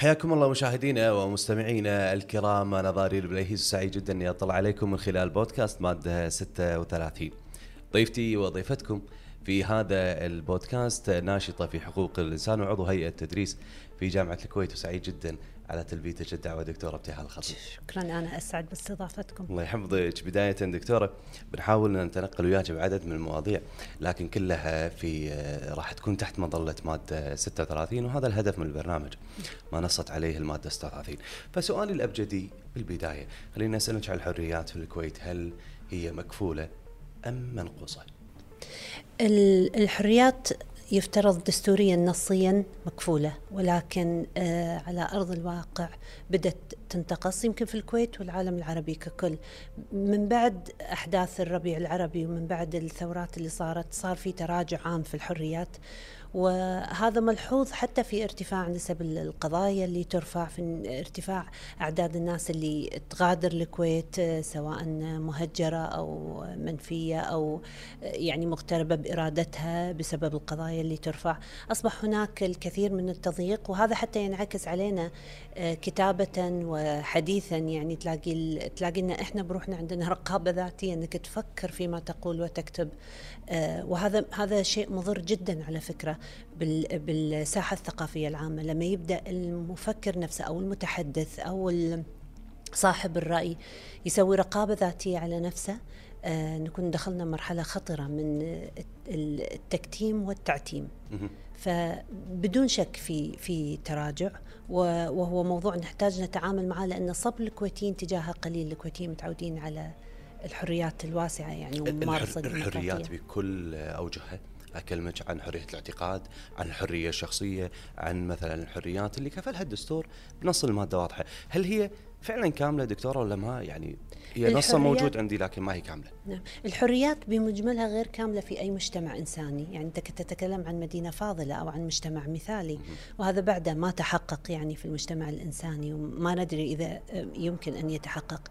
حياكم الله مشاهدينا ومستمعينا الكرام. أنا ضاري البليهيس سعيد جدا إني أطلع عليكم من خلال بودكاست مادة 36 ضيفتي وضيفتكم في هذا البودكاست ناشطة في حقوق الإنسان وعضو هيئة تدريس في جامعة الكويت وسعيد جدا على تلبيتك الدعوه دكتورة ابتهال الخطيب. شكرا أنا أسعد باستضافتكم. الله يحفظك بدايه دكتورة بنحاول أن نتنقل وياك بعدد من المواضيع لكن كلها في راح تكون تحت مظلة مادة 36 وهذا الهدف من البرنامج ما نصت عليه المادة 36 فسؤالي الأبجدي بالبداية خلينا أسألك عن الحريات في الكويت هل هي مكفولة أم منقوصة؟ الحريات يفترض دستوريا نصيا مكفولة ولكن آه على أرض الواقع بدأت تنتقص يمكن في الكويت والعالم العربي ككل. من بعد أحداث الربيع العربي ومن بعد الثورات اللي صارت صار في تراجع عام في الحريات. وهذا ملحوظ حتى في ارتفاع نسب القضايا اللي ترفع في ارتفاع أعداد الناس اللي تغادر الكويت سواء مهجرة أو منفية أو يعني مغتربة بإرادتها بسبب القضايا اللي ترفع. أصبح هناك الكثير من التضييق وهذا حتى ينعكس علينا كتابة وحديثا. يعني تلاقي تلاقي إن إحنا بروحنا عندنا رقابة ذاتية إنك تفكر فيما تقول وتكتب وهذا هذا شيء مضر جدا على فكرة. بالساحة الثقافية العامة. لما يبدأ المفكر نفسه أو المتحدث أو صاحب الرأي يسوي رقابة ذاتية على نفسه آه نكون دخلنا مرحلة خطرة من التكتيم والتعتيم. فبدون شك في في تراجع وهو موضوع نحتاج نتعامل معه لأن صبر الكويتيين تجاهه قليل. الكويتيين متعودين على الحريات الواسعة يعني وممارسة الحريات بكل أوجهها. اكلمك عن حرية الاعتقاد، عن الحريه الشخصيه، عن مثلا الحريات اللي كفلها الدستور بنص المادة واضحة، هل هي فعلا كاملة دكتورة ولا ما؟ يعني هي نصها موجود عندي لكن ما هي كاملة. نعم، الحريات بمجملها غير كاملة في أي مجتمع إنساني، يعني أنت كنت تتكلم عن مدينة فاضلة أو عن مجتمع مثالي، وهذا بعده ما تحقق يعني في المجتمع الإنساني وما ندري إذا يمكن أن يتحقق.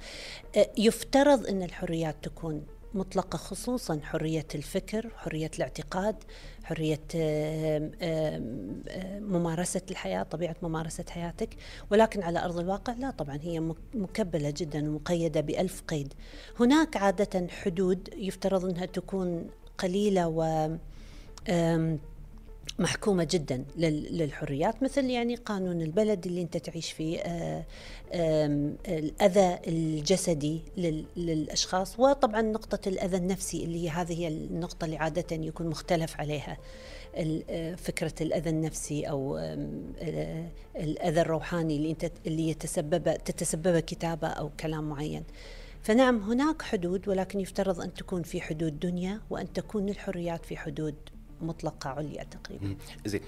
يفترض أن الحريات تكون مطلقة خصوصا حرية الفكر حرية الاعتقاد حرية ممارسة الحياة طبيعة ممارسة حياتك. ولكن على أرض الواقع لا طبعا هي مكبلة جدا ومقيدة بألف قيد. هناك عادة حدود يفترض أنها تكون قليلة و محكومة جدا للحريات مثل يعني قانون البلد اللي انت تعيش فيه آآ الأذى الجسدي للأشخاص وطبعا نقطة الأذى النفسي اللي هذه هي النقطة اللي عادة يكون مختلف عليها فكرة الأذى النفسي أو الأذى الروحاني اللي انت اللي يتسبب تتسبب كتابة أو كلام معين. فنعم هناك حدود ولكن يفترض أن تكون في حدود دنيا وأن تكون الحريات في حدود مطلقة عليا تقريبا. زين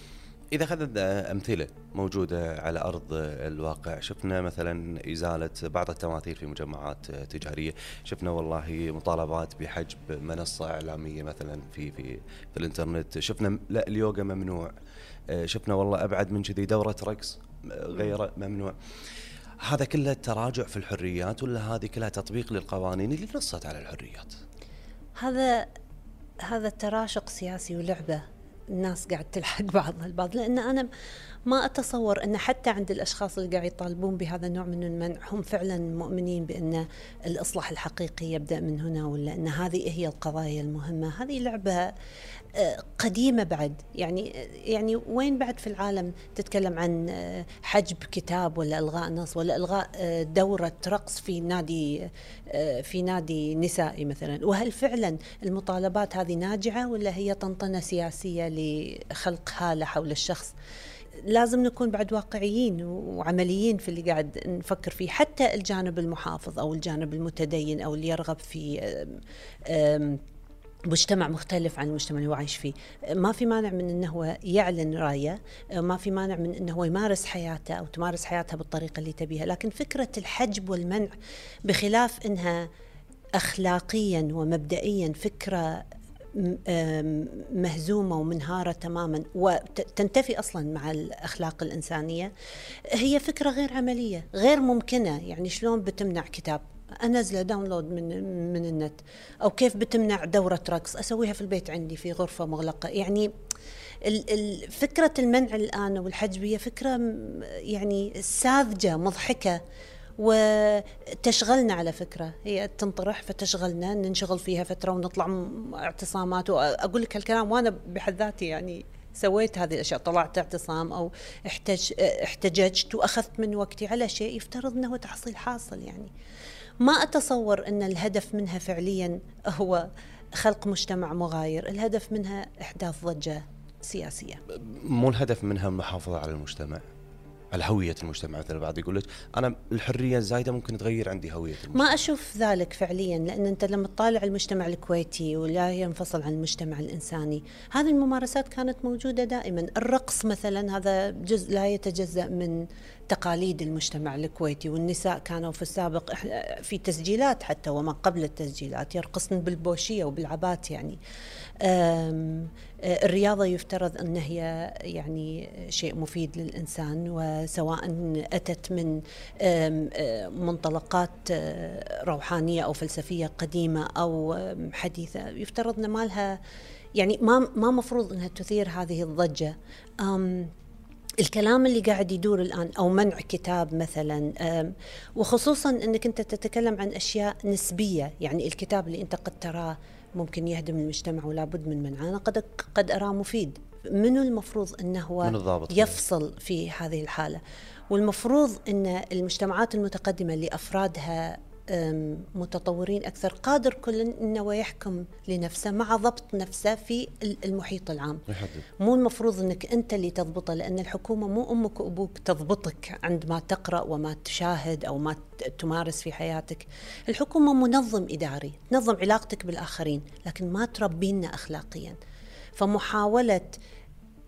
إذا أخذنا أمثلة موجودة على أرض الواقع شفنا مثلا إزالة بعض التماثيل في مجمعات تجارية شفنا والله مطالبات بحجب منصة إعلامية مثلا في في في الإنترنت شفنا لا اليوغا ممنوع شفنا والله أبعد من كذي دورة رقص غير ممنوع. هذا كله تراجع في الحريات ولا هذه كلها تطبيق للقوانين اللي نصت على الحريات؟ هذا هذا تراشق سياسي ولعبة الناس قاعد تلحق بعضها البعض. لأن أنا ما أتصور إن حتى عند الأشخاص اللي قاعد يطالبون بهذا النوع من المنع هم فعلا مؤمنين بأن الإصلاح الحقيقي يبدأ من هنا ولا إن هذه هي القضايا المهمة. هذه لعبة قديمة بعد. يعني يعني وين بعد في العالم تتكلم عن حجب كتاب ولا إلغاء نص ولا إلغاء دورة رقص في نادي في نادي نسائي مثلا؟ وهل فعلا المطالبات هذه ناجعة ولا هي طنطنة سياسية لخلق هاله حول الشخص؟ لازم نكون بعد واقعيين وعمليين في اللي قاعد نفكر فيه. حتى الجانب المحافظ أو الجانب المتدين أو اللي يرغب في مجتمع مختلف عن المجتمع اللي هو عايش فيه. ما في مانع من إنه هو يعلن رأيه ما في مانع من إنه هو يمارس حياته أو تمارس حياتها بالطريقة اللي تبيها. لكن فكرة الحجب والمنع بخلاف إنها اخلاقيا ومبدئيا فكرة مهزومة ومنهارة تماما وتنتفي أصلا مع الأخلاق الإنسانية هي فكرة غير عملية غير ممكنة. يعني شلون بتمنع كتاب؟ انزله داونلود من من النت. أو كيف بتمنع دورة رقص؟ أسويها في البيت عندي في غرفة مغلقة. يعني فكرة المنع الآن والحجب هي فكره يعني ساذجة مضحكة وتشغلنا على فكرة. هي تنطرح فتشغلنا ننشغل فيها فترة ونطلع اعتصامات. واقول لك هالكلام وأنا بحد ذاتي يعني سويت هذه الأشياء طلعت اعتصام أو احتج احتججت وأخذت من وقتي على شيء يفترض إنه تحصيل حاصل يعني. ما أتصور إن الهدف منها فعليا هو خلق مجتمع مغاير الهدف منها إحداث ضجة سياسية. مو الهدف منها المحافظة على المجتمع. على هويه المجتمع مثل البعض يقول لك أنا الحرية الزايدة ممكن تغير عندي هوية المجتمع. ما أشوف ذلك فعليا لأن أنت لما تطالع المجتمع الكويتي ولا ينفصل عن المجتمع الإنساني هذه الممارسات كانت موجودة دائما. الرقص مثلا هذا جزء لا يتجزأ من تقاليد المجتمع الكويتي والنساء كانوا في السابق في تسجيلات حتى وما قبل التسجيلات يرقصن بالبوشية وبالعبات يعني. الرياضة يفترض أن هي يعني شيء مفيد للإنسان وسواء أتت من منطلقات روحانية أو فلسفية قديمة أو حديثة. يفترض أن ما لها يعني ما ما مفروض أنها تثير هذه الضجة. الكلام اللي قاعد يدور الآن أو منع كتاب مثلا وخصوصا إنك أنت تتكلم عن أشياء نسبية يعني الكتاب اللي أنت قد تراه ممكن يهدم المجتمع ولا بد من منعه. قد قد أراه مفيد. منو المفروض أنه هو يفصل في هذه الحالة؟ والمفروض أن المجتمعات المتقدمة اللي أفرادها متطورين أكثر قادر كل أنه يحكم لنفسه مع ضبط نفسه في المحيط العام. يحدد. مو المفروض أنك أنت اللي تضبطه لأن الحكومة مو أمك وأبوك تضبطك عندما تقرأ وما تشاهد أو ما تمارس في حياتك. الحكومة منظم إداري تنظم علاقتك بالآخرين لكن ما تربينا أخلاقيا. فمحاولة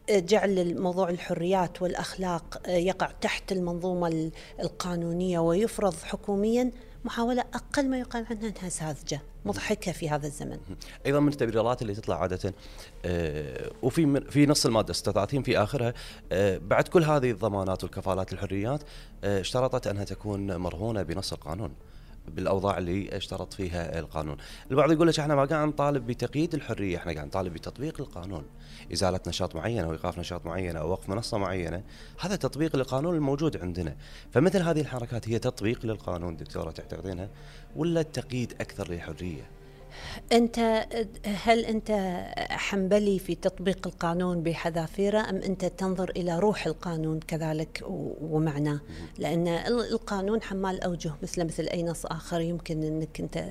جعل موضوع الحريات والأخلاق يقع تحت المنظومة القانونية ويفرض حكوميا محاولة أقل ما يقال عنها أنها ساذجة مضحكة في هذا الزمن. أيضا من التبريرات اللي تطلع عادة آه، وفي في نص المادة 36 في آخرها آه، بعد كل هذه الضمانات والكفالات الحريات آه، اشترطت أنها تكون مرهونة بنص القانون. بالأوضاع اللي اشترط فيها القانون، البعض يقول لك إحنا ما قاعد نطالب بتقييد الحرية، إحنا قاعد نطالب بتطبيق القانون، ازاله نشاط معين أو إيقاف نشاط معين أو وقف منصة معينة، هذا تطبيق للقانون الموجود عندنا، فمثل هذه الحركات هي تطبيق للقانون دكتورة تعتقدينها ولا تقييد أكثر للحريه؟ أنت هل أنت حنبلي في تطبيق القانون بحذافيره أم أنت تنظر إلى روح القانون كذلك ومعناه؟ لأن القانون حمال أوجه مثل مثل أي نص آخر يمكن أنك أنت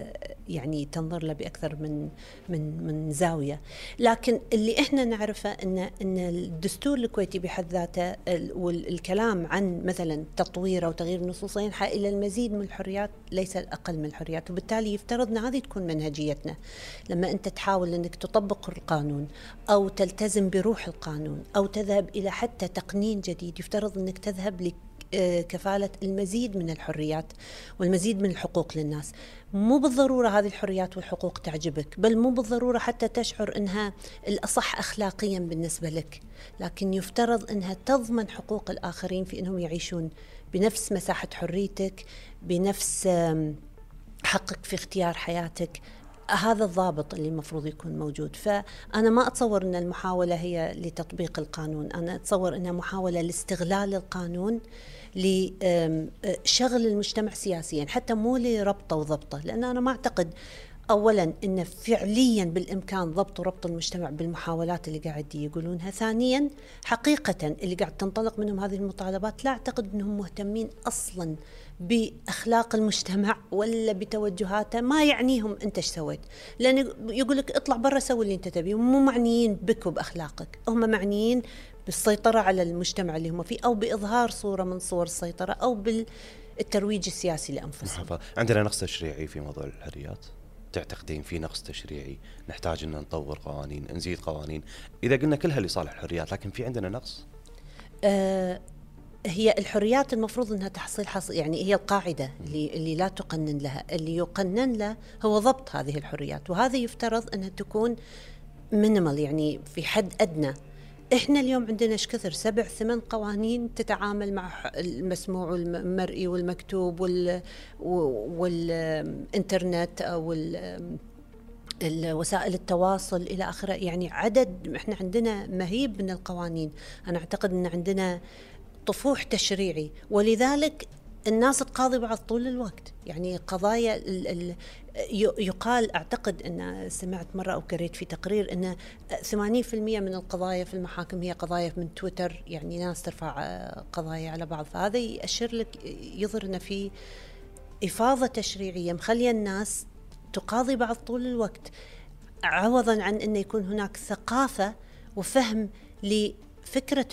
يعني تنظر له بأكثر من من من زاوية. لكن اللي إحنا نعرفه إن إن الدستور الكويتي بحد ذاته والكلام عن مثلا تطويره وتغيير النصوص ينحى إلى المزيد من الحريات ليس الأقل من الحريات وبالتالي يفترض ان هذه تكون منهجية. شخصيتنا لما أنت تحاول أنك تطبق القانون أو تلتزم بروح القانون أو تذهب إلى حتى تقنين جديد يفترض أنك تذهب كفالة المزيد من الحريات والمزيد من الحقوق للناس. مو بالضرورة هذه الحريات والحقوق تعجبك بل مو بالضرورة حتى تشعر أنها الأصح أخلاقيا بالنسبة لك. لكن يفترض أنها تضمن حقوق الآخرين في أنهم يعيشون بنفس مساحة حريتك بنفس حقك في اختيار حياتك. هذا الضابط اللي المفروض يكون موجود. فأنا ما أتصور أن المحاولة هي لتطبيق القانون. أنا أتصور أنها محاولة لاستغلال القانون لشغل المجتمع سياسيا حتى مو لربطه وضبطه. لأن أنا ما أعتقد اولا إن فعليا بالإمكان ضبط وربط المجتمع بالمحاولات اللي قاعد يقولونها. ثانيا حقيقه اللي قاعد تنطلق منهم هذه المطالبات لا أعتقد إنهم مهتمين أصلا بأخلاق المجتمع ولا بتوجهاته ما يعنيهم أنت إيش سويت. لأن يقول لك اطلع برا سوي اللي أنت تبيه مو معنيين بك وبأخلاقك هم معنيين بالسيطرة على المجتمع اللي هم فيه أو بإظهار صورة من صور السيطرة أو بالترويج السياسي لأنفسهم. عندنا نقص تشريعي في موضوع الحريات تعتقدين في نقص تشريعي نحتاج إن نطور قوانين نزيد قوانين. إذا قلنا كلها لصالح الحريات لكن في عندنا نقص؟ أه هي الحريات المفروض إنها تحصيل حصل يعني هي القاعدة اللي اللي لا تقنن لها. اللي يقنن له هو ضبط هذه الحريات وهذا يفترض إنها تكون مينيمال يعني في حد أدنى. إحنا اليوم عندنا إيش كثر؟ سبع ثمان قوانين تتعامل مع المسموع والمرئي والمكتوب وال والإنترنت أو وسائل التواصل إلى آخره. يعني عدد إحنا عندنا مهيب من القوانين. أنا أعتقد إن عندنا طفوح تشريعي. ولذلك الناس تقاضي بعض طول الوقت. يعني قضايا ال ال يقال أعتقد إن سمعت مرة أو قريت في تقرير إن 80% من القضايا في المحاكم هي قضايا من تويتر. يعني ناس ترفع قضايا على بعض. فهذا يأشر لك يظهر إن في إفاضة تشريعية مخلية الناس تقاضي بعض طول الوقت. عوضا عن انه يكون هناك ثقافة وفهم فكرة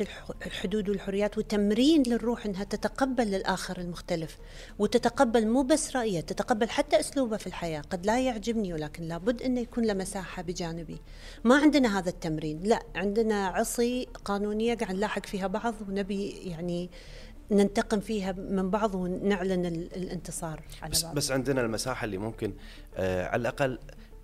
الحدود والحريات وتمرين للروح إنها تتقبل الآخر المختلف وتتقبل مو بس رايه تتقبل حتى اسلوبه في الحياة. قد لا يعجبني ولكن لابد إنه يكون له مساحة بجانبي. ما عندنا هذا التمرين لا عندنا عصي قانونية قاعد نلاحق فيها بعض ونبي يعني ننتقم فيها من بعض ونعلن الانتصار على بس بعض. بس عندنا المساحة اللي ممكن آه على الأقل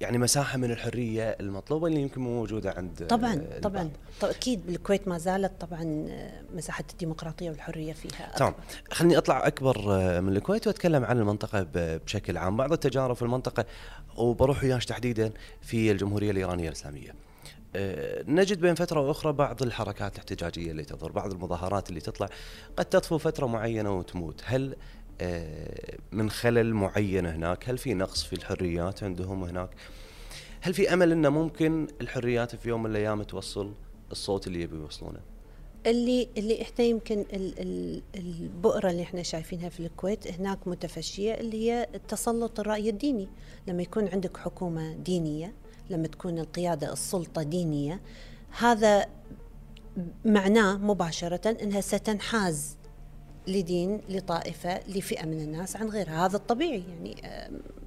يعني مساحة من الحرية المطلوبة اللي يمكن مو موجودة عند طبعا البعض. طبعا. طبعا أكيد بالكويت ما زالت طبعا مساحة الديمقراطية والحرية فيها تمام. خليني أطلع أكبر من الكويت وأتكلم عن المنطقة بشكل عام. بعض التجارب في المنطقة وبروح وياش تحديدا في الجمهورية الإيرانية الإسلامية. أه، نجد بين فترة وأخرى بعض الحركات الاحتجاجية اللي تظهر بعض المظاهرات اللي تطلع قد تطفو فترة معينة وتموت. هل آه، من خلل معين هناك؟ هل في نقص في الحريات عندهم هناك؟ هل في أمل إنه ممكن الحريات في يوم من الأيام توصل الصوت اللي يبي يوصلونه؟ اللي اللي إحنا يمكن ال ال البؤرة اللي إحنا شايفينها في الكويت هناك متفشية اللي هي تسلط الرأي الديني. لما يكون عندك حكومة دينية لما تكون القيادة السلطة دينية هذا معناه مباشرة إنها ستنحاز لدين لطائفة لفئة من الناس عن غيرها هذا الطبيعي يعني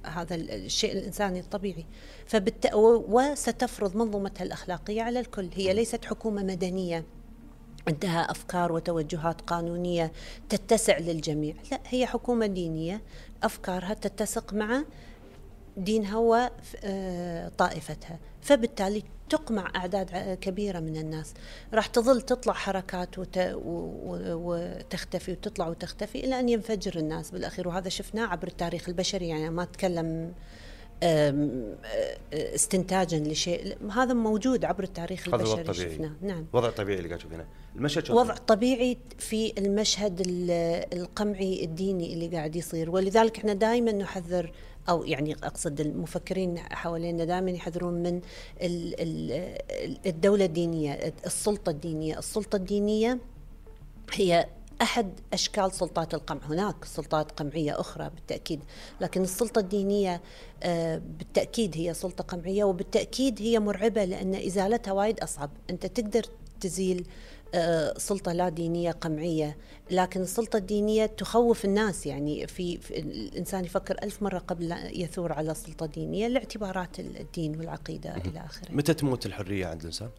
هذا الشيء الإنساني الطبيعي. فبالت... وستفرض منظومتها الأخلاقية على الكل. هي ليست حكومة مدنية. عندها أفكار وتوجهات قانونية تتسع للجميع. لا هي حكومة دينية. أفكارها تتسق مع دينها وطائفتها آه، فبالتالي تقمع أعداد كبيرة من الناس. راح تظل تطلع حركات وت... وتختفي وتطلع وتختفي إلى أن ينفجر الناس بالأخير. وهذا شفناه عبر التاريخ البشري يعني ما أتكلم استنتاجا لشيء. هذا موجود عبر التاريخ البشري وضع شفناه. نعم. وضع طبيعي اللي قاعد تشوفينه. المشهد وضع طبيعي في المشهد القمعي الديني اللي قاعد يصير. ولذلك إحنا دائما نحذر أو يعني أقصد المفكرين حوالينا دائما يحذرون من الدولة الدينية السلطة الدينية. السلطة الدينية هي أحد أشكال سلطات القمع. هناك سلطات قمعية أخرى بالتأكيد لكن السلطة الدينية آه، بالتأكيد هي سلطة قمعية وبالتأكيد هي مرعبة لأن إزالتها وايد أصعب. أنت تقدر تزيل سلطة لا دينية قمعية لكن السلطة الدينية تخوف الناس يعني في, في الإنسان يفكر ألف مرة قبل يثور على السلطة الدينية لاعتبارات الدين والعقيدة إلى آخره متى تموت الحرية عند الإنسان؟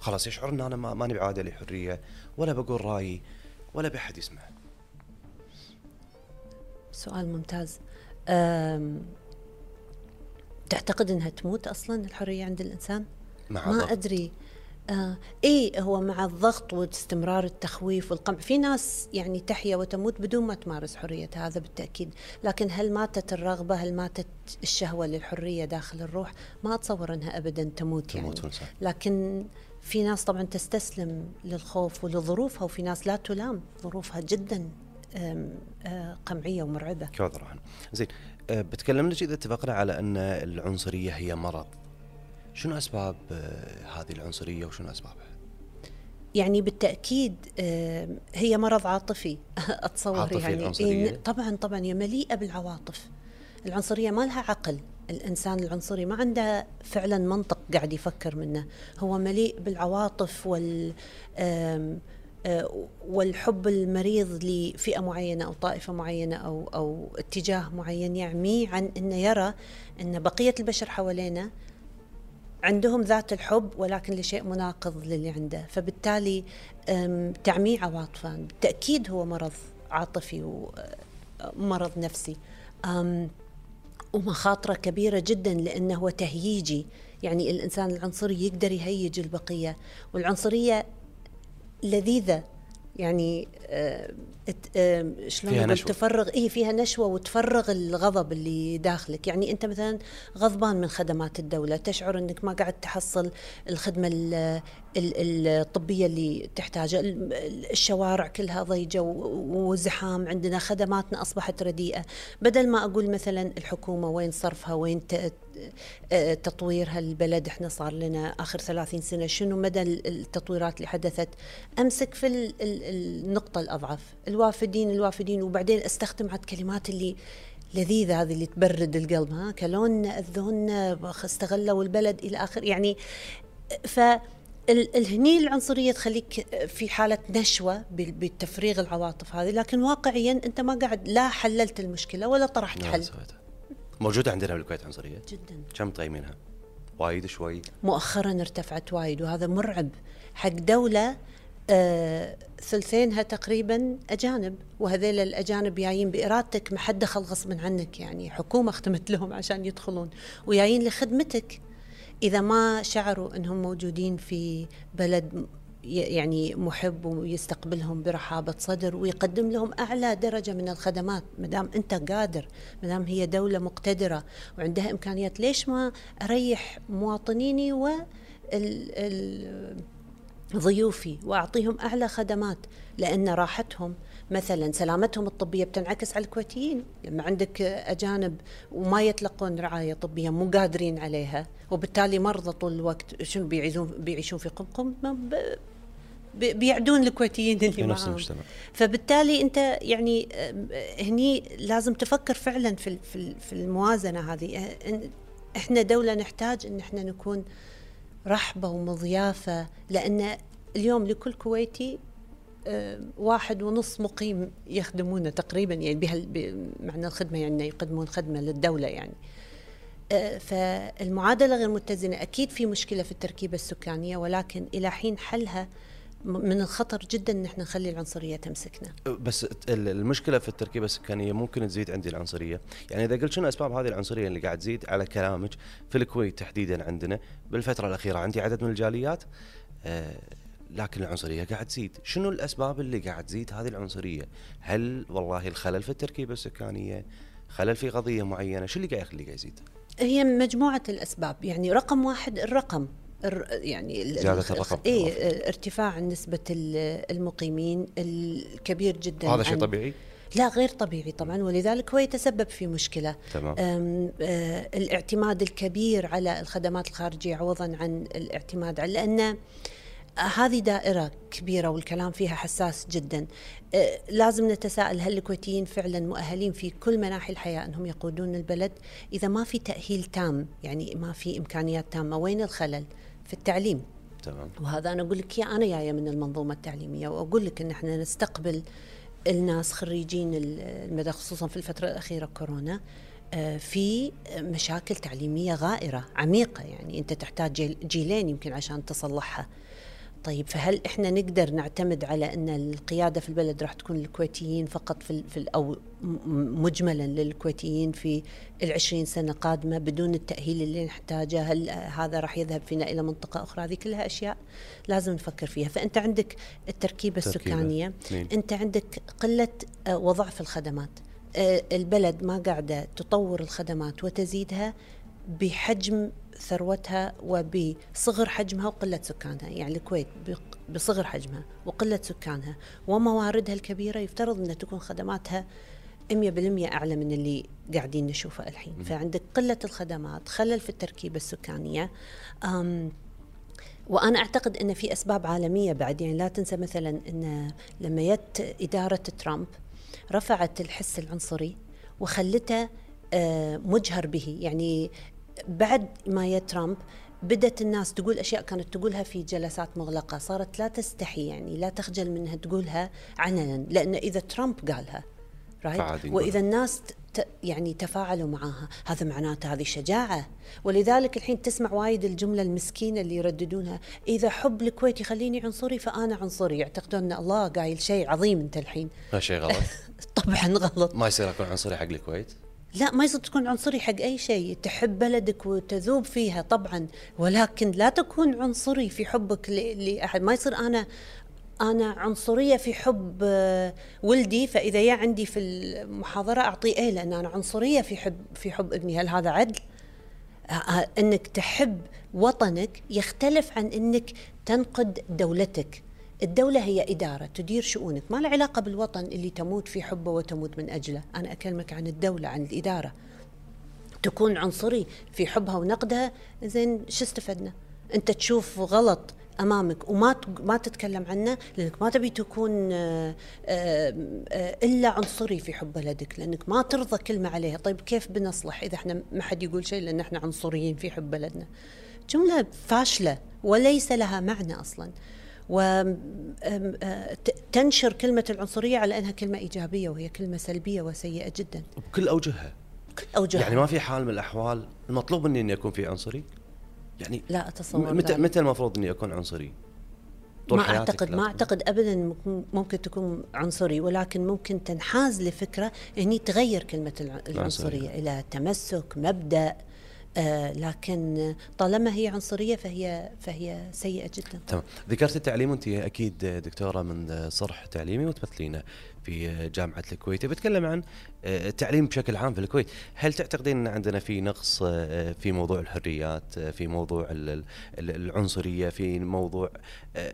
خلاص يشعر أن أنا ما ماني بعادة لي حرية ولا بقول رأيي ولا بحد يسمع سؤال ممتاز تعتقد إنها تموت أصلا الحرية عند الإنسان؟ مع ما ضغط. آه اي هو مع الضغط واستمرار التخويف والقمع. في ناس يعني تحيا وتموت بدون ما تمارس حريتها هذا بالتأكيد. لكن هل ماتت الرغبة؟ هل ماتت الشهوة للحرية داخل الروح؟ ما أتصور أنها ابدا تموت, تموت يعني لكن في ناس طبعا تستسلم للخوف ولظروفها وفي ناس لا تلام ظروفها جدا آه، قمعية ومرعبة. كوثر زين آه، بتكلمنا إذا اتفقنا على أن العنصرية هي مرض. شنو أسباب آه، هذه العنصرية وشنو أسبابها؟ يعني بالتأكيد هي مرض عاطفي أتصور عاطفي يعني العنصرية. طبعا طبعا هي مليئة بالعواطف العنصرية ما لها عقل الإنسان العنصري ما عنده فعلا منطق قاعد يفكر منه هو مليء بالعواطف وال والحب المريض لفئة معينة أو طائفة معينة أو أو اتجاه معين يعميه عن إنه يرى إن بقية البشر حوالينا عندهم ذات الحب ولكن لشيء مناقض للي عنده. فبالتالي تعميه عواطفه بالتأكيد هو مرض عاطفي ومرض نفسي. ومخاطرة كبيرة جدا لأنه هو تهييجي. يعني الإنسان العنصري يقدر يهيج البقية. والعنصرية لذيذة. يعني شلون فيها نقول نشوة. تفرغ اي فيها نشوة وتفرغ الغضب اللي داخلك. يعني أنت مثلا غضبان من خدمات الدولة تشعر إنك ما قاعد تحصل الخدمة ال- ال- الطبية اللي تحتاجها. ال- الشوارع كلها ضيجة وزحام عندنا خدماتنا أصبحت رديئة. بدل ما أقول مثلا الحكومة وين صرفها وين آه، تطويرها البلد إحنا صار لنا آخر 30 سنة شنو مدى ال- التطويرات اللي حدثت؟ أمسك في ال- ال- النقطة الاضعف الوافدين الوافدين وبعدين أستخدم عاد كلمات اللي لذيذة هذه اللي تبرد القلب ها؟ كلونا اذونا استغلوا البلد إلى آخر. يعني ف ال- الهني العنصرية تخليك في حالة نشوة بتفريغ العواطف هذه. لكن واقعيا أنت ما قاعد لا حللت المشكلة ولا طرحت لا حل. سويتها. موجودة عندنا بالكويت عنصرية؟ جدا. كم تقيمينها؟ وايد شوي؟ مؤخرا ارتفعت وايد وهذا مرعب. حق دولة ثلثينها تقريبا أجانب وهذيل الأجانب جايين بإرادتك ما حد دخل غصبا عنك يعني حكومة اختمت لهم عشان يدخلون وجايين لخدمتك. إذا ما شعروا أنهم موجودين في بلد يعني محب ويستقبلهم برحابة صدر ويقدم لهم أعلى درجة من الخدمات مدام أنت قادر مدام هي دولة مقتدرة وعندها إمكانيات ليش ما أريح مواطنيني و ال- ال- ضيوفي وأعطيهم أعلى خدمات لأن راحتهم مثلا سلامتهم الطبية بتنعكس على الكويتيين. لما عندك أجانب وما يتلقون رعاية طبية مو قادرين عليها وبالتالي مرضى طول الوقت شنو بيعيشون بيعيشون في قمقم؟ بيعدون الكويتيين اللي في نفس. المجتمع. فبالتالي أنت يعني هني لازم تفكر فعلا في في ال- في الموازنة هذه. آه، إحنا دولة نحتاج إن إحنا نكون رحبة ومضيافة لأن اليوم لكل كويتي آه، واحد ونص مقيم يخدمونه تقريبا يعني بمعنى الخدمة يعني يقدمون خدمة للدولة يعني. آه، فالمعادلة غير متزنة. أكيد في مشكلة في التركيبة السكانية ولكن إلى حين حلها من الخطر جدا إن إحنا نخلي العنصرية تمسكنا. بس ال- المشكلة في التركيبة السكانية ممكن تزيد عندي العنصرية، يعني إذا قلت شنو أسباب هذه العنصرية اللي قاعد تزيد؟ على كلامك في الكويت تحديدا عندنا بالفترة الأخيرة عندي عدد من الجاليات آه لكن العنصرية قاعد تزيد، شنو الأسباب اللي قاعد تزيد هذه العنصرية؟ هل والله الخلل في التركيبة السكانية؟ خلل في قضية معينة، شو اللي قاعد يخليه قاعد يزيد؟ هي مجموعة الأسباب. يعني رقم واحد الرقم. الر- يعني زيادة الرقم. اي ارتفاع نسبة ال- المقيمين الكبير جدا هذا شيء طبيعي؟ لا غير طبيعي طبعا ولذلك هو يتسبب في مشكلة. تمام. آه، الاعتماد الكبير على الخدمات الخارجية عوضا عن الاعتماد على لأن هذه دائرة كبيرة والكلام فيها حساس جدا. آه، لازم نتساءل هل الكويتيين فعلا مؤهلين في كل مناحي الحياة أنهم يقودون البلد؟ إذا ما في تأهيل تام يعني ما في إمكانيات تامة وين الخلل؟ في التعليم. تمام. وهذا أنا أقول لك يا أنا جاية من المنظومة التعليمية وأقول لك إن إحنا نستقبل الناس خريجين المدى خصوصا في الفترة الأخيرة كورونا آه، في مشاكل تعليمية غائرة عميقة يعني. أنت تحتاج جيل- جيلين يمكن عشان تصلحها. طيب فهل إحنا نقدر نعتمد على أن القيادة في البلد راح تكون الكويتيين فقط في, في أو مجملا للكويتيين في العشرين سنة قادمة بدون التأهيل اللي نحتاجه هل هذا راح يذهب فينا إلى منطقة أخرى هذه كلها أشياء لازم نفكر فيها فأنت عندك التركيبة تركيبة. السكانية اثنين. أنت عندك قلة آه، وضعف الخدمات آه، البلد ما قاعدة تطور الخدمات وتزيدها بحجم ثروتها وبصغر حجمها وقلة سكانها. يعني الكويت بصغر حجمها وقلة سكانها. ومواردها الكبيرة يفترض ان تكون خدماتها 100% أعلى من اللي قاعدين نشوفه الحين. فعندك قلة الخدمات خلل في التركيبة السكانية. أم وأنا أعتقد أن في أسباب عالمية بعد. يعني لا تنسى مثلا أن لما جت إدارة ترامب رفعت الحس العنصري وخلته آه، مجهر به. يعني بعد ما جت ترامب بدت الناس تقول أشياء كانت تقولها في جلسات مغلقة صارت لا تستحي يعني لا تخجل منها تقولها علنا لأن إذا ترامب قالها رايت. وإذا الناس يعني تفاعلوا معها هذا معناته هذه شجاعة. ولذلك الحين تسمع وايد الجملة المسكينة اللي يرددونها إذا حب الكويت يخليني عنصري فأنا عنصري يعتقدون أن الله قايل شيء عظيم أنت الحين. شيء غلط. طبعا غلط. ما يصير أكون عنصري حق الكويت. لا ما يصير تكون عنصري حق أي شيء تحب بلدك وتذوب فيها طبعا ولكن لا تكون عنصري في حبك لأحد. ما يصير أنا أنا عنصرية في حب آه، ولدي فإذا يا عندي في المحاضرة اعطيه إيه؟ لأن أنا عنصرية في حب في حب ابني. هل هذا عدل؟ آه، آه، إنك تحب وطنك يختلف عن إنك تنقد دولتك. الدولة هي إدارة تدير شؤونك. ما له علاقة بالوطن اللي تموت في حبه وتموت من أجله. أنا أكلمك عن الدولة عن الإدارة. تكون عنصري في حبها ونقدها. زين شو استفدنا؟ أنت تشوف غلط أمامك وما ما تتكلم عنه لأنك ما تبي تكون آه، آه، إلا عنصري في حب بلدك لأنك ما ترضى كلمة عليها. طيب كيف بنصلح إذا إحنا ما حد يقول شيء لأن إحنا عنصريين في حب بلدنا؟ جملة فاشلة وليس لها معنى أصلا. وتنشر كلمة العنصرية على أنها كلمة إيجابية وهي كلمة سلبية وسيئة جدا. بكل أوجهها. بكل أوجهها. يعني ما في حال من الأحوال المطلوب مني أني أكون في عنصري؟ يعني لا أتصور متى متى المفروض أني أكون عنصري؟ طول ما أعتقد ما أعتقد ابدا ممكن تكون عنصري ولكن ممكن تنحاز لفكرة هني تغير كلمة العنصرية إلى تمسك مبدأ آه لكن طالما هي عنصرية فهي فهي سيئة جدا. تمام، ذكرت التعليم وأنت أكيد دكتورة من صرح تعليمي وتمثلينه في جامعة الكويت، بتكلم عن آه، التعليم بشكل عام في الكويت، هل تعتقدين أن عندنا في نقص آه، في موضوع الحريات، آه، في موضوع العنصرية، في موضوع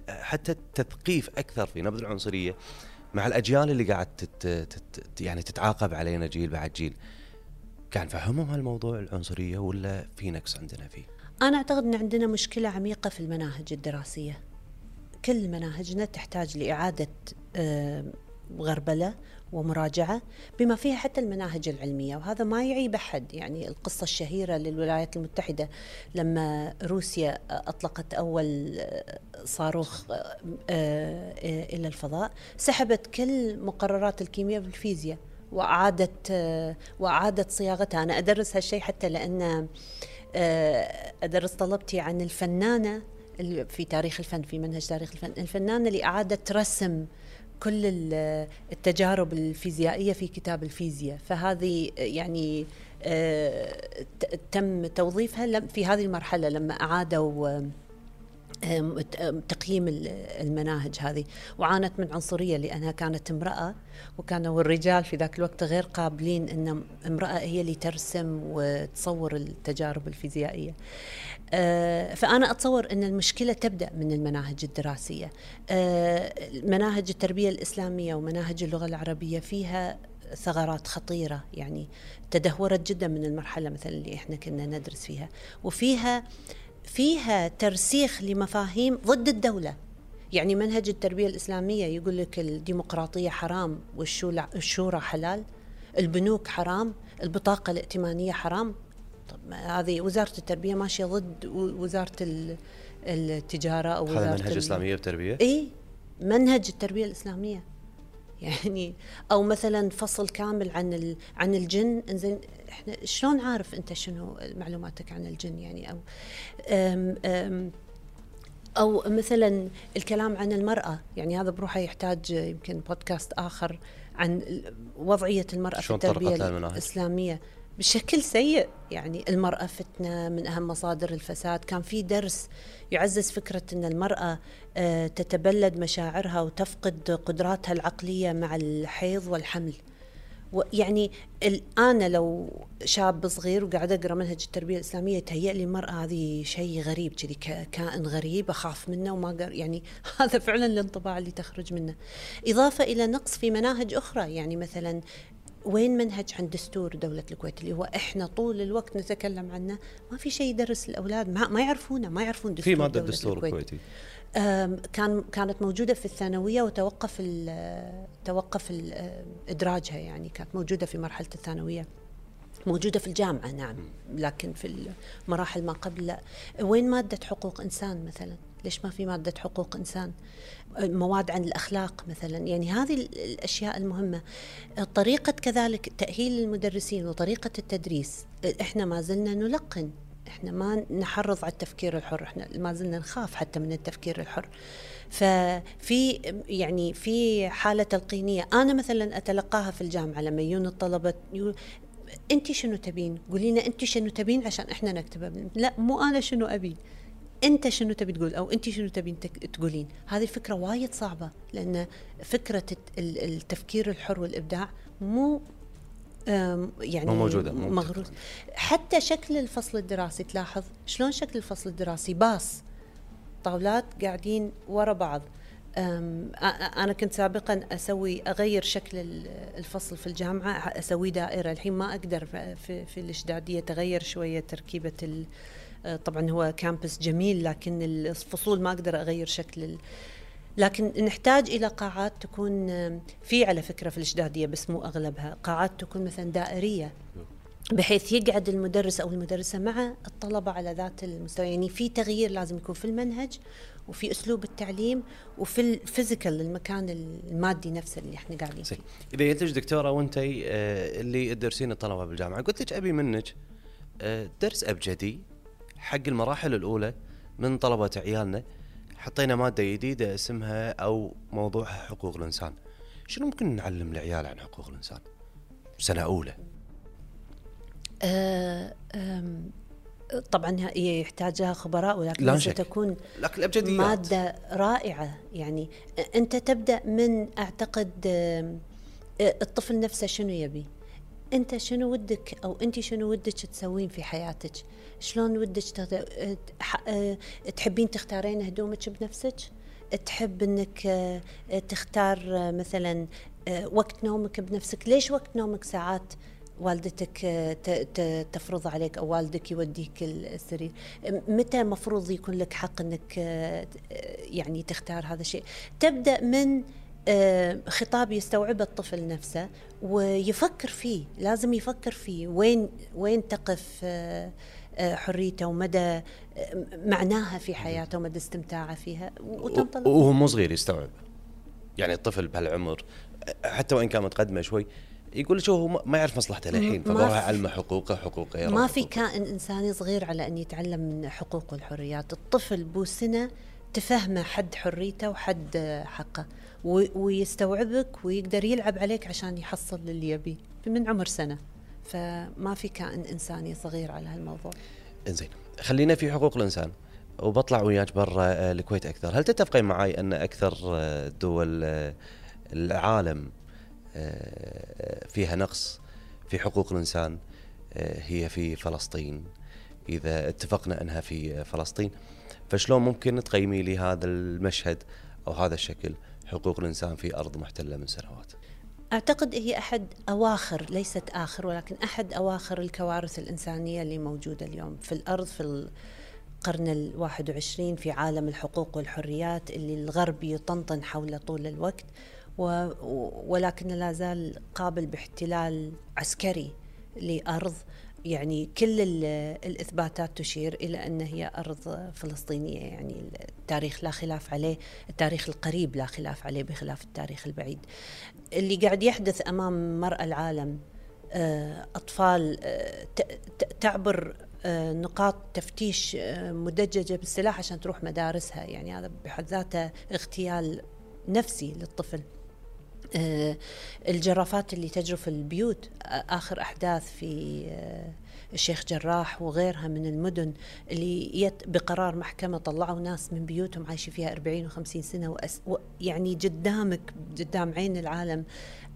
حتى التثقيف أكثر في نبذ العنصرية مع الأجيال اللي قاعد تت يعني تتعاقب علينا جيل بعد جيل. كان فهمهم هالموضوع العنصرية ولا في نقص عندنا فيه؟ أنا أعتقد أن عندنا مشكلة عميقة في المناهج الدراسية. كل مناهجنا تحتاج لإعادة آه، غربلة ومراجعة بما فيها حتى المناهج العلمية وهذا ما يعيب أحد. يعني القصة الشهيرة للولايات المتحدة لما روسيا أطلقت أول آه، صاروخ آه، إلى الفضاء سحبت كل مقررات الكيمياء والفيزياء. وأعادت وأعادت صياغتها. أنا أدرس هالشيء حتى لأن آه، أدرس طلبتي عن الفنانة في تاريخ الفن في منهج تاريخ الفن. الفنانة اللي أعادت رسم كل التجارب الفيزيائية في كتاب الفيزياء. فهذه يعني آه، تم توظيفها في هذه المرحلة لما أعادوا تقييم المناهج هذه وعانت من عنصرية لأنها كانت امرأة وكانوا الرجال في ذاك الوقت غير قابلين إن امرأة هي اللي ترسم وتصور التجارب الفيزيائية. أه، فأنا أتصور إن المشكلة تبدأ من المناهج الدراسية. أه، مناهج التربية الإسلامية ومناهج اللغة العربية فيها ثغرات خطيرة يعني تدهورت جدا من المرحلة مثلا اللي إحنا كنا ندرس فيها وفيها فيها ترسيخ لمفاهيم ضد الدولة. يعني منهج التربية الإسلامية يقول لك الديمقراطية حرام والشورى حلال البنوك حرام البطاقة الائتمانية حرام. طب هذه وزارة التربية ماشية ضد وزارة التجارة أو وزارة هذا منهج إسلامية بالتربية؟ إي منهج التربية الإسلامية. يعني أو مثلا فصل كامل عن عن الجن. إنزين إحنا شلون عارف أنت شنو معلوماتك عن الجن يعني؟ أو أم أم أو مثلا الكلام عن المرأة يعني هذا بروحه يحتاج يمكن بودكاست آخر عن وضعية المرأة في التربية الإسلامية. بشكل سيء يعني المرأة فتنة من أهم مصادر الفساد. كان في درس يعزز فكرة أن المرأة آه، تتبلد مشاعرها وتفقد قدراتها العقلية مع الحيض والحمل. يعني أنا لو شاب صغير وقاعد أقرأ منهج التربية الإسلامية يتهيأ لي المرأة هذه شيء غريب كذي كائن غريب أخاف منه وما يعني هذا فعلا الانطباع اللي تخرج منه. إضافة إلى نقص في مناهج أخرى يعني مثلا وين منهج عن دستور دولة الكويت اللي هو إحنا طول الوقت نتكلم عنه؟ ما في شيء يدرس الأولاد ما, ما يعرفونه ما يعرفون دستور في مادة دستور الكويت. الكويتي كان كانت موجودة في الثانوية وتوقف توقف إدراجها يعني كانت موجودة في مرحلة الثانوية. موجودة في الجامعة نعم. لكن في المراحل ما قبل لا. وين مادة حقوق إنسان مثلا؟ ليش ما في مادة حقوق إنسان؟ مواد عن الأخلاق مثلا. يعني هذه الأشياء المهمة. طريقة كذلك تأهيل المدرسين وطريقة التدريس. إحنا ما زلنا نلقن إحنا ما نحرض على التفكير الحر إحنا ما زلنا نخاف حتى من التفكير الحر. ففي يعني في حالة تلقينية. أنا مثلا أتلقاها في الجامعة لما يجون الطلبة أنت شنو تبين؟ قولي لنا أنت شنو تبين عشان إحنا نكتبه لا مو أنا شنو ابي أنت شنو تبي تقول أو أنت شنو تبين تقولين. هذه الفكرة وايد صعبة لأن فكرة التفكير الحر والإبداع مو يعني مو موجودة مو مغروس حتى شكل الفصل الدراسي تلاحظ شلون شكل الفصل الدراسي؟ باص. طاولات قاعدين ورا بعض. أنا كنت سابقا أسوي أغير شكل الفصل في الجامعة أسوي دائرة. الحين ما أقدر في, في الإشدادية تغير شوية تركيبة طبعا هو كامبس جميل لكن الفصول ما أقدر أغير شكل لكن نحتاج إلى قاعات تكون في على فكرة في الإشدادية بس مو أغلبها قاعات تكون مثلا دائرية بحيث يقعد المدرس أو المدرسة مع الطلبة على ذات المستوى يعني في تغيير لازم يكون في المنهج وفي أسلوب التعليم وفي الفيزيكال المكان المادي نفسه اللي إحنا قاعدين فيه. إذا انت دكتوره وانت آه، اللي تدرسين الطلبة بالجامعة قلت لك أبي منك آه، درس أبجدي حق المراحل الأولى من طلبة عيالنا حطينا مادة جديدة اسمها أو موضوعها حقوق الإنسان. شنو ممكن نعلم العيال عن حقوق الإنسان؟ سنة أولى. أه طبعا هي يحتاج لها خبراء ولكن ستكون لكن الأبجديات. مادة رائعة. يعني أنت تبدأ من أعتقد الطفل نفسه شنو يبي؟ أنت شنو ودك أو أنت شنو ودك تسوين في حياتك؟ شلون ودك تحبين تختارين هدومك بنفسك؟ تحب إنك تختار مثلا وقت نومك بنفسك؟ ليش وقت نومك ساعات والدتك تفرض عليك أو والدك يوديك السرير؟ متى مفروض يكون لك حق إنك يعني تختار هذا الشيء؟ تبدأ من خطاب يستوعبه الطفل نفسه ويفكر فيه لازم يفكر فيه. وين وين تقف حريته ومدى معناها في حياته ومدى استمتاعه فيها وتنطلق. وهو مو صغير يستوعب. يعني الطفل بهالعمر حتى وإن كان متقدمه شوي يقول شو هو ما يعرف مصلحته للحين فبروح اعلمه حقوقه حقوق غيره ما في كائن إنساني صغير على أن يتعلم من حقوقه والحريات الطفل بو سنه تفهمه حد حريته وحد حقه. ويستوعبك ويقدر يلعب عليك عشان يحصل اللي يبيه من عمر سنة. فما في كائن إنساني صغير على هالموضوع. إنزين خلينا في حقوق الإنسان وبطلع وياك برا آه، الكويت أكثر. هل تتفقين معي أن أكثر آه، دول آه، العالم فيها نقص في حقوق الإنسان هي في فلسطين؟ إذا اتفقنا أنها في فلسطين فشلون ممكن تقيمي لي هذا المشهد أو هذا الشكل؟ حقوق الإنسان في أرض محتلة من سنوات. أعتقد هي أحد أواخر ليست آخر ولكن أحد أواخر الكوارث الإنسانية اللي موجودة اليوم في الأرض في القرن الواحد وعشرين في عالم الحقوق والحريات اللي الغرب يطنطن حوله طول الوقت ولكن لا زال قابل باحتلال عسكري لأرض. يعني كل الإثباتات تشير إلى أن هي أرض فلسطينية يعني التاريخ لا خلاف عليه التاريخ القريب لا خلاف عليه بخلاف التاريخ البعيد. اللي قاعد يحدث أمام مرأى العالم آه، أطفال آه، تعبر آه، نقاط تفتيش مدججة بالسلاح عشان تروح مدارسها. يعني هذا بحد ذاته اغتيال نفسي للطفل. الجرافات اللي تجرف البيوت آخر أحداث في آه، الشيخ جراح وغيرها من المدن اللي يت بقرار محكمة طلعوا ناس من بيوتهم عايشين فيها 40 و50 سنة وأس يعني قدامك قدام عين العالم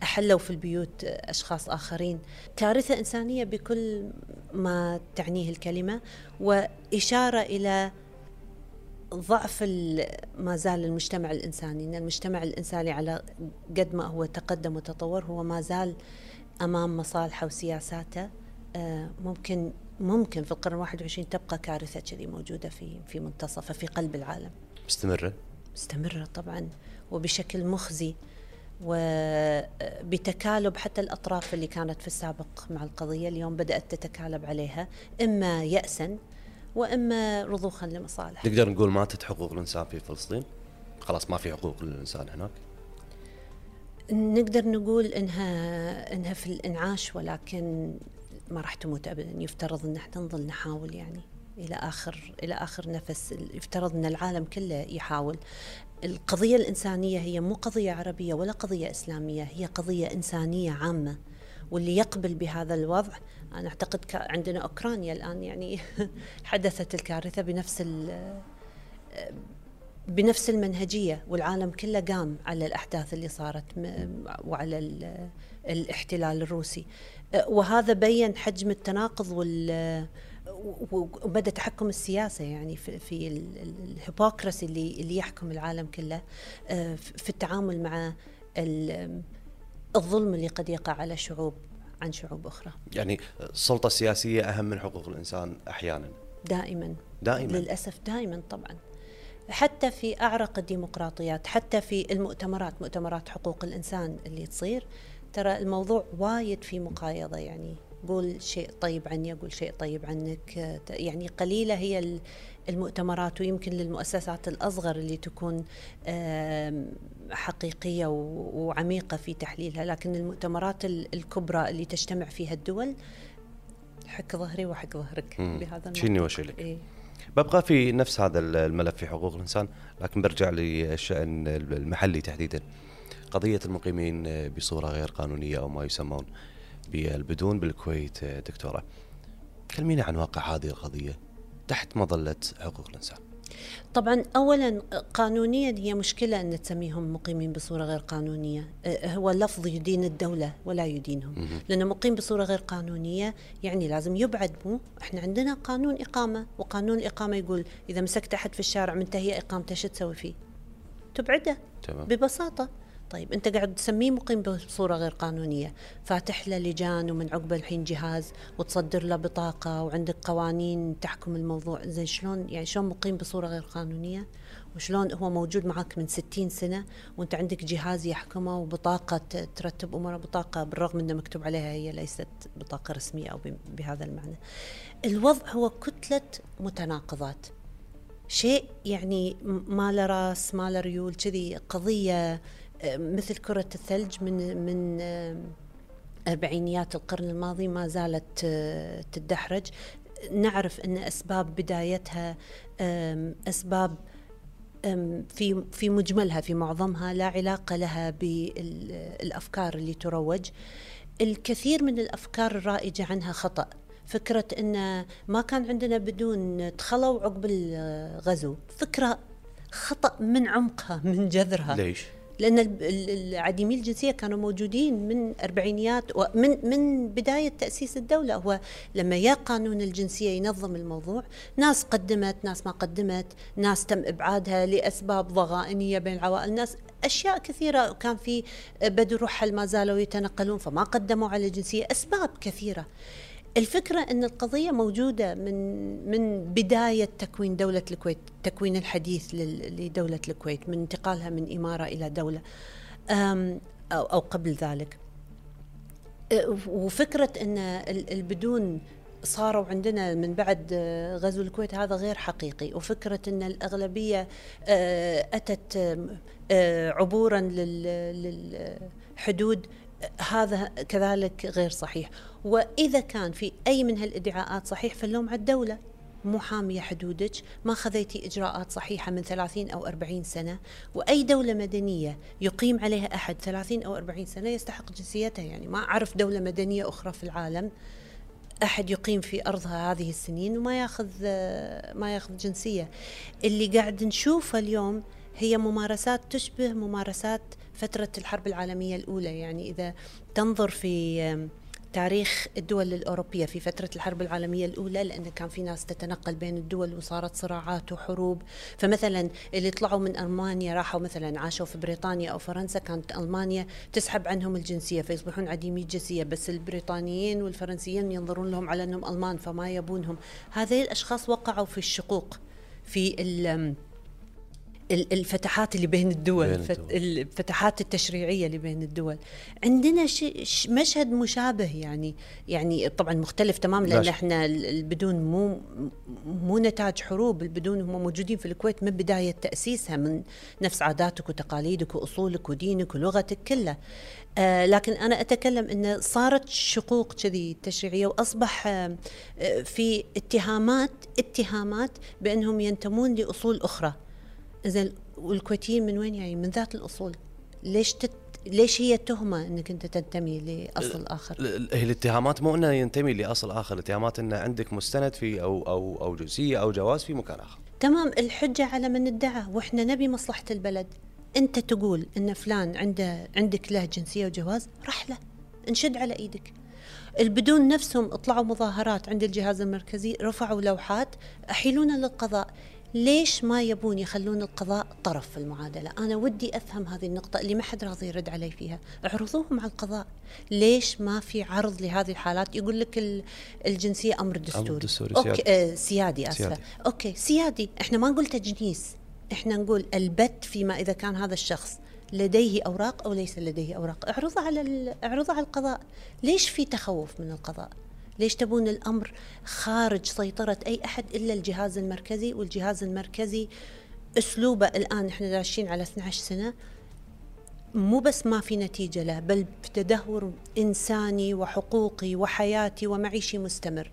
أحلوا في البيوت أشخاص آخرين. كارثة إنسانية بكل ما تعنيه الكلمة وإشارة إلى ضعف ما زال المجتمع الإنساني إن المجتمع الإنساني على قد ما هو تقدم وتطور هو ما زال أمام مصالحه وسياساته آه، ممكن ممكن في القرن 21 تبقى كارثة كذي موجودة في في منتصفه في قلب العالم مستمرة؟ مستمرة طبعا وبشكل مخزي وبتكالب حتى الأطراف اللي كانت في السابق مع القضية اليوم بدأت تتكالب عليها إما يأسا وإما رضوخا لمصالح نقدر نقول ماتت حقوق الإنسان في فلسطين؟ خلاص ما في حقوق للانسان هناك. نقدر نقول إنها إنها في الإنعاش ولكن ما راح تموت ابدا. يفترض ان إحنا نظل نحاول يعني إلى آخر إلى آخر نفس. يفترض أن العالم كله يحاول. القضية الإنسانية هي مو قضية عربية ولا قضية إسلامية هي قضية إنسانية عامة. واللي يقبل بهذا الوضع أنا أعتقد عندنا أوكرانيا الآن يعني حدثت الكارثة بنفس بنفس المنهجية والعالم كله قام على الأحداث اللي صارت وعلى الاحتلال الروسي. وهذا بين حجم التناقض وال ومدى تحكم السياسة يعني في, في الهيبوكراسي اللي اللي يحكم العالم كله في التعامل مع الظلم اللي قد يقع على شعوب عن شعوب أخرى. يعني السلطة السياسية أهم من حقوق الإنسان أحيانا. دائما. دائما. للأسف دائما طبعا. حتى في أعرق الديمقراطيات حتى في المؤتمرات مؤتمرات حقوق الإنسان اللي تصير ترى الموضوع وايد في مقايضة. يعني قول شيء طيب عني أقول شيء طيب عنك. يعني قليلة هي المؤتمرات ويمكن للمؤسسات الأصغر اللي تكون حقيقية وعميقة في تحليلها لكن المؤتمرات الكبرى اللي تجتمع فيها الدول حك ظهري وحك ظهرك بهذا الموضوع شيني وشيلك. إيه؟ ببقى في نفس هذا الملف في حقوق الإنسان لكن برجع للشأن المحلي تحديدا. قضية المقيمين بصورة غير قانونية أو ما يسمون بالبدون بالكويت دكتورة كلمينا عن واقع هذه القضية. تحت مظلة حقوق الإنسان. طبعا اولا قانونيا هي مشكلة أن تسميهم مقيمين بصورة غير قانونية. أه، هو لفظ يدين الدولة ولا يدينهم. لأنه مقيم بصورة غير قانونية يعني لازم يبعد مو؟ إحنا عندنا قانون إقامة وقانون الإقامة يقول إذا مسكت أحد في الشارع منتهيه إقامته شو تسوي فيه؟ تبعده. تمام. ببساطة. طيب أنت قاعد تسميه مقيم بصورة غير قانونية فاتح له لجان ومن عقبه الحين جهاز وتصدر له بطاقة وعندك قوانين تحكم الموضوع زين شلون يعني شلون مقيم بصورة غير قانونية وشلون هو موجود معك من 60 سنة وأنت عندك جهاز يحكمه وبطاقة ترتب أموره بطاقة بالرغم إنه مكتوب عليها هي ليست بطاقة رسمية أو بهذا المعنى. الوضع هو كتلة متناقضات. شيء يعني ما له راس ما له ريول كذي قضية مثل كرة الثلج من من أربعينيات القرن الماضي ما زالت آه، تدحرج. نعرف أن أسباب بدايتها أسباب في في مجملها في معظمها لا علاقة لها بالأفكار اللي تروج. الكثير من الأفكار الرائجة عنها خطأ. فكرة أن ما كان عندنا بدون تخلوا عقب الغزو. فكرة خطأ من عمقها من جذرها. ليش؟ لأن العديمي الجنسية كانوا موجودين من أربعينيات ومن من بداية تأسيس الدولة. هو لما يا قانون الجنسية ينظم الموضوع ناس قدمت ناس ما قدمت ناس تم إبعادها لأسباب ضغائنية بين العوائل ناس أشياء كثيرة كان في بدو رحل ما زالوا يتنقلون فما قدموا على الجنسية أسباب كثيرة. الفكرة أن القضية موجودة من من بداية تكوين دولة الكويت التكوين الحديث لدولة الكويت من انتقالها من إمارة إلى دولة أو قبل ذلك. وفكرة أن البدون صاروا عندنا من بعد غزو الكويت هذا غير حقيقي. وفكرة أن الأغلبية أتت عبورا للحدود هذا كذلك غير صحيح. وإذا كان في أي من هالإدعاءات صحيح فاللوم على الدولة. مو حامية حدودك. ما خذيتي إجراءات صحيحة من 30 أو 40 سنة. وأي دولة مدنية يقيم عليها أحد 30 أو 40 سنة يستحق جنسيتها. يعني ما أعرف دولة مدنية أخرى في العالم أحد يقيم في أرضها هذه السنين وما ياخذ ما ياخذ جنسية. اللي قاعد نشوفه اليوم هي ممارسات تشبه ممارسات فترة الحرب العالمية الأولى. يعني إذا تنظر في تاريخ الدول الأوروبية في فترة الحرب العالمية الأولى لأن كان في ناس تتنقل بين الدول وصارت صراعات وحروب. فمثلا اللي طلعوا من ألمانيا راحوا مثلا عاشوا في بريطانيا أو فرنسا كانت ألمانيا تسحب عنهم الجنسية فيصبحون عديمي الجنسية. بس البريطانيين والفرنسيين ينظرون لهم على أنهم ألمان فما يبونهم. هذه الأشخاص وقعوا في الشقوق في الفتحات اللي بين الدول, بين الدول. الفتحات التشريعية اللي بين الدول. عندنا مشهد مشابه يعني يعني طبعا مختلف تماما لأن إحنا البدون مو مو نتاج حروب البدون هم موجودين في الكويت من بداية تأسيسها من نفس عاداتك وتقاليدك وأصولك ودينك ولغتك كلها. آه لكن أنا أتكلم انه صارت شقوق كذي تشريعية وأصبح آه في اتهامات اتهامات بأنهم ينتمون لأصول أخرى. زين والكويتيين من وين يعني؟ من ذات الأصول. ليش تت ليش هي تهمة إنك أنت تنتمي لأصل آخر؟ هي الاتهامات مو إنه ينتمي لأصل آخر الاتهامات إنه عندك مستند في أو أو أو جنسية أو جواز في مكان آخر. تمام الحجة على من ادعى وإحنا نبي مصلحة البلد. أنت تقول إن فلان عنده عندك له جنسية وجواز رح له. انشد على إيدك. البدون نفسهم اطلعوا مظاهرات عند الجهاز المركزي رفعوا لوحات أحيلونا للقضاء. ليش ما يبون يخلون القضاء طرف في المعادلة؟ أنا ودي أفهم هذه النقطة اللي ما حد راضي يرد علي فيها. اعرضوهم على القضاء. ليش ما في عرض لهذه الحالات؟ يقول لك الجنسية أمر دستوري, أمر دستوري. okay سيادي, آه سيادي أسفة. سيادي. okay سيادي. إحنا ما نقول تجنيس. إحنا نقول البت فيما إذا كان هذا الشخص لديه أوراق أو ليس لديه أوراق. اعرضها على اعرضها على القضاء. ليش في تخوف من القضاء؟ ليش تبون الأمر خارج سيطرة أي أحد إلا الجهاز المركزي؟ والجهاز المركزي أسلوبه الآن إحنا داشين على 12 سنة. مو بس ما في نتيجة له بل بتدهور إنساني وحقوقي وحياتي ومعيشي مستمر.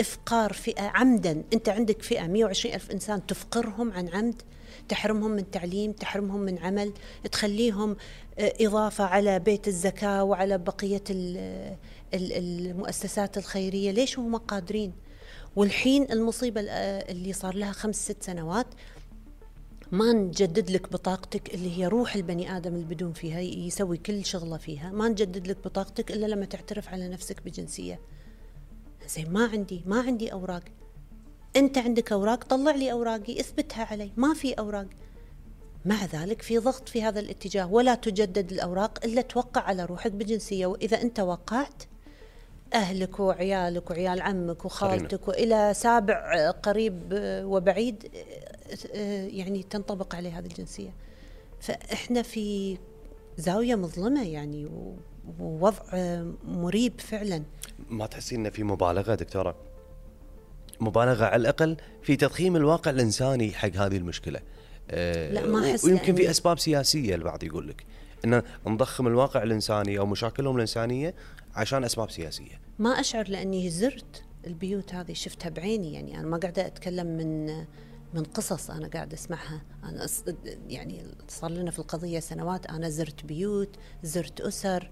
إفقار فئة عمدا. أنت عندك فئة 120 ألف إنسان تفقرهم عن عمد تحرمهم من تعليم تحرمهم من عمل تخليهم إضافة على بيت الزكاة وعلى بقية المؤسسات الخيرية ليش هم قادرين؟ والحين المصيبة اللي صار لها خمس ست سنوات ما نجدد لك بطاقتك اللي هي روح البني آدم اللي بدون فيها يسوي كل شغلة فيها ما نجدد لك بطاقتك إلا لما تعترف على نفسك بجنسية. زين ما عندي ما عندي أوراق. أنت عندك أوراق طلع لي أوراقي اثبتها علي. ما في أوراق. مع ذلك في ضغط في هذا الاتجاه ولا تجدد الأوراق إلا توقع على روحك بجنسية. وإذا أنت وقعت أهلك وعيالك وعيال عمك وخالتك وإلى سابع قريب وبعيد يعني تنطبق عليه هذه الجنسية. فإحنا في زاوية مظلمة يعني ووضع مريب فعلا. ما تحسين إنه في مبالغة دكتورة؟ مبالغة على الأقل في تضخيم الواقع الإنساني حق هذه المشكلة. آه، لا ما أحس ويمكن في أسباب سياسية البعض يقول لك إن نضخم الواقع الإنساني أو مشاكلهم الإنسانية عشان أسباب سياسية. ما أشعر لأني زرت البيوت هذه شفتها بعيني يعني. أنا ما قاعدة أتكلم من من قصص أنا قاعدة أسمعها. أنا يعني صار لنا في القضية سنوات أنا زرت بيوت زرت أسر.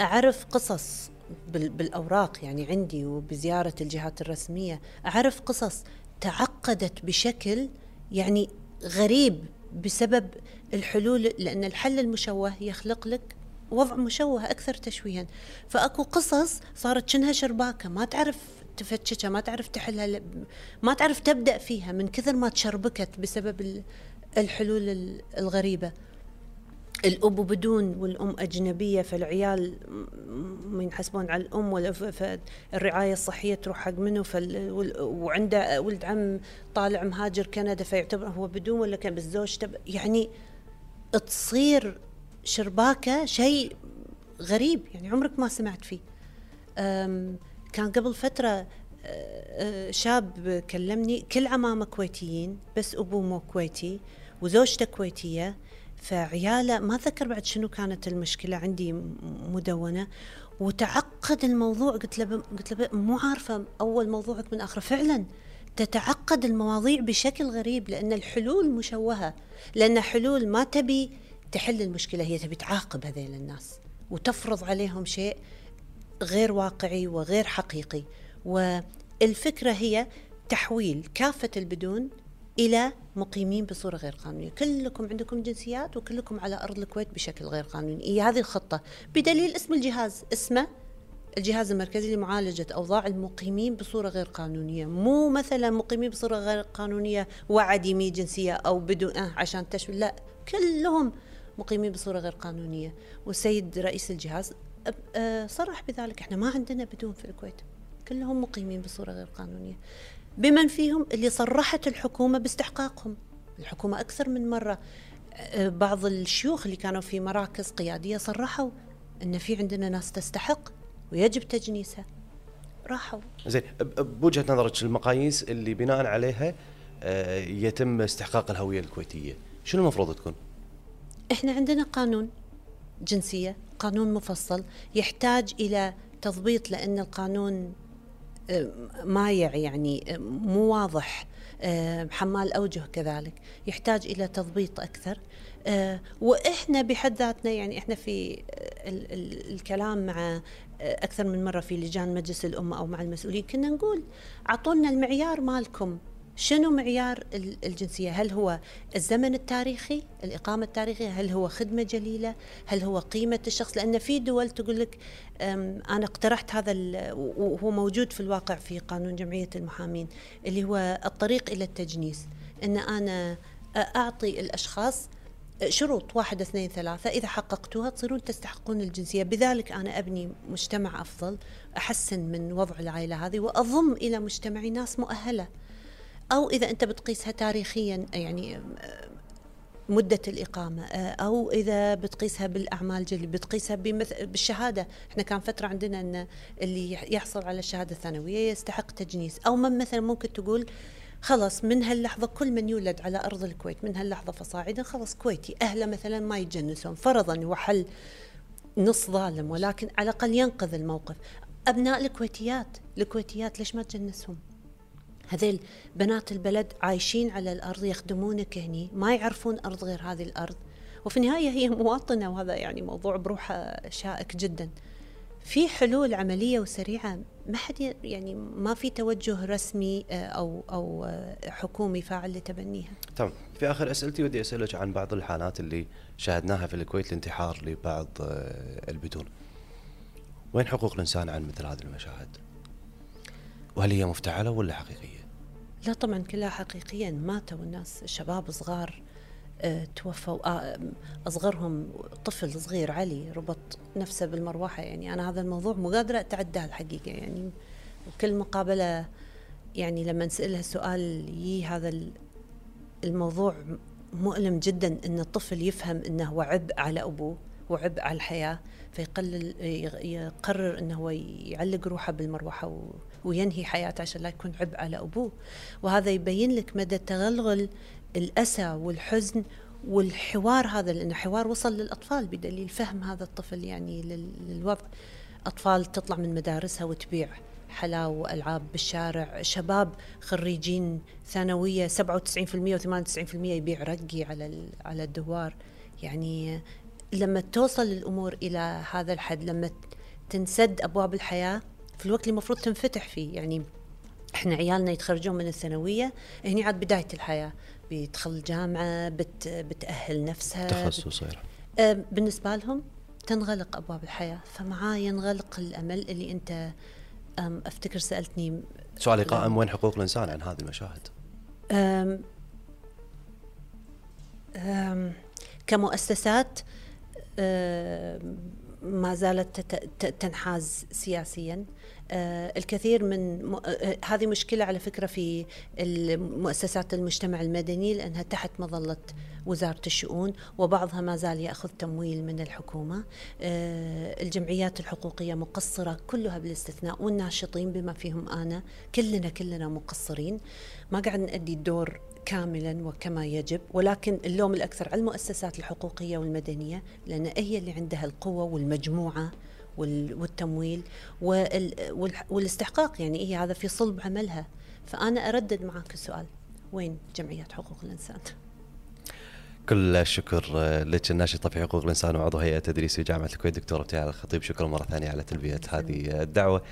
أعرف قصص بالأوراق يعني عندي وبزيارة الجهات الرسمية. أعرف قصص تعقدت بشكل يعني غريب بسبب الحلول لأن الحل المشوه يخلق لك وضع مشوه أكثر تشويها. فأكو قصص صارت شنها شرباكة ما تعرف تفتشها ما تعرف تحلها ما تعرف تبدأ فيها من كثر ما تشربكت بسبب الحلول الغريبة. الأب بدون والأم أجنبية فالعيال ينحسبون على الأم فالرعاية الصحية تروح حق منه وعنده ولد عم طالع مهاجر كندا فيعتبر هو بدون ولا كان بالزوج يعني تصير شرباكة شيء غريب يعني عمرك ما سمعت فيه. كان قبل فترة شاب كلمني كل عمامة كويتيين بس ابوه مو كويتي وزوجته كويتية فعياله ما ذكر بعد شنو كانت المشكلة عندي مدونة وتعقد الموضوع. قلت له قلت له مو عارفة أول موضوعك من آخره. فعلا تتعقد المواضيع بشكل غريب لأن الحلول مشوهة لأن حلول ما تبي تحل المشكلة هي تبي تعاقب هذيل الناس وتفرض عليهم شيء غير واقعي وغير حقيقي. والفكرة هي تحويل كافة البدون إلى مقيمين بصورة غير قانونية، كلكم عندكم جنسيات وكلكم على أرض الكويت بشكل غير قانوني، هي هذه الخطة. بدليل اسم الجهاز، اسمه الجهاز المركزي لمعالجة أوضاع المقيمين بصورة غير قانونية. مو مثلا مقيمين بصورة غير قانونية وعديمي جنسية أو بدون آه عشان تشمل لا كلهم مقيمين بصورة غير قانونية. والسيد رئيس الجهاز آه، صرح بذلك. إحنا ما عندنا بدون في الكويت. كلهم مقيمين بصورة غير قانونية. بمن فيهم؟ اللي صرحت الحكومة باستحقاقهم. الحكومة أكثر من مرة. آه، بعض الشيوخ اللي كانوا في مراكز قيادية صرحوا أن في عندنا ناس تستحق ويجب تجنيسها. راحوا. زين بوجهة نظرك المقاييس اللي بناء عليها آه، يتم استحقاق الهوية الكويتية شنو المفروض تكون؟ إحنا عندنا قانون جنسية قانون مفصل يحتاج إلى تضبيط لأن القانون مايع يعني مو واضح حمال أوجه كذلك يحتاج إلى تضبيط أكثر. وإحنا بحد ذاتنا يعني إحنا في الكلام مع أكثر من مرة في لجان مجلس الأمة أو مع المسؤولين كنا نقول اعطونا المعيار مالكم. شنو معيار الجنسية؟ هل هو الزمن التاريخي، الإقامة التاريخية، هل هو خدمة جليلة، هل هو قيمة الشخص؟ لأن في دول تقول لك أنا اقترحت هذا وهو موجود في الواقع في قانون جمعية المحامين اللي هو الطريق إلى التجنيس، إن أنا أعطي الأشخاص شروط واحد اثنين ثلاثة إذا حققتوها تصيرون تستحقون الجنسية. بذلك أنا أبني مجتمع أفضل أحسن من وضع العائلة هذه وأضم إلى مجتمعي ناس مؤهلة. أو إذا أنت بتقيسها تاريخيا يعني مدة الإقامة أو إذا بتقيسها بالأعمال جلي بتقيسها بالشهادة. إحنا كان فترة عندنا أن اللي يحصل على الشهادة الثانوية يستحق تجنيس. أو من مثلا ممكن تقول خلاص من هاللحظة كل من يولد على أرض الكويت من هاللحظة فصاعدا خلاص كويتي. أهله مثلا ما يتجنسون فرضا وحل نص ظالم ولكن على الأقل ينقذ الموقف. أبناء الكويتيات الكويتيات ليش ما تجنسهم؟ هذيل بنات البلد عايشين على الأرض يخدمونك هني ما يعرفون أرض غير هذه الأرض وفي النهاية هي مواطنة وهذا يعني موضوع بروحه شائك جدا في حلول عملية وسريعة ما حد يعني ما في توجه رسمي آه، أو أو آه، حكومي فاعل لتبنيها. تمام، في آخر أسئلتي ودي أسألك عن بعض الحالات اللي شاهدناها في الكويت الانتحار لبعض آه، البدون. وين حقوق الإنسان عن مثل هذه المشاهد؟ وهل هي مفتعلة ولا حقيقية؟ لا طبعا كلها حقيقيا. ماتوا الناس شباب صغار آه، توفوا آه، أصغرهم طفل صغير علي ربط نفسه بالمروحة. يعني أنا هذا الموضوع مو قادرة أتعداه الحقيقة. يعني وكل مقابلة يعني لما نسألها سؤال يي هذا الموضوع مؤلم جدا إن الطفل يفهم إنه هو عبء على أبوه. وعبء على الحياة فيقلل يقرر انه هو يعلق روحه بالمروحة وينهي حياته عشان لا يكون عبء على أبوه. وهذا يبين لك مدى تغلغل الأسى والحزن والحوار هذا لأنه حوار وصل للأطفال بدليل فهم هذا الطفل يعني للوضع. أطفال تطلع من مدارسها وتبيع حلاوة وألعاب بالشارع. شباب خريجين ثانوية 97% و98% يبيع رقي على على الدوار. يعني لما توصل الأمور إلى هذا الحد لما تنسد أبواب الحياة في الوقت اللي المفروض تنفتح فيه. يعني إحنا عيالنا يتخرجون من الثانوية هني عاد بداية الحياة. بيدخل جامعة بت بتأهل نفسها تخصص بت آه بالنسبة لهم تنغلق أبواب الحياة. فمعاه ينغلق الأمل اللي أنت أفتكر سألتني سؤالي قائم وين حقوق الإنسان عن هذه المشاهد؟ أم أم كمؤسسات ما زالت تنحاز سياسيا. آه، الكثير من م... آه، هذه مشكلة على فكرة في مؤسسات المجتمع المدني لأنها تحت مظلة وزارة الشؤون وبعضها ما زال يأخذ تمويل من الحكومة. آه، الجمعيات الحقوقية مقصرة كلها بالاستثناء والناشطين بما فيهم أنا كلنا كلنا مقصرين. ما قاعد نأدي الدور كاملا وكما يجب ولكن اللوم الأكثر على المؤسسات الحقوقية والمدنية لأن هي اللي عندها القوة والمجموعة والتمويل والاستحقاق. يعني هي هذا في صلب عملها. فأنا أردد معك السؤال. وين جمعيات حقوق الإنسان؟ كل الشكر لك الناشطة في حقوق الإنسان وعضو هيئة تدريس في جامعة الكويت. دكتورة ابتهال الخطيب شكرا مرة ثانية على تلبية هذه الدعوة.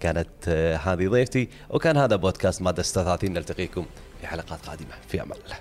كانت هذه ضيفتي وكان هذا بودكاست مادة 36 نلتقيكم في حلقات قادمة. في أمان الله.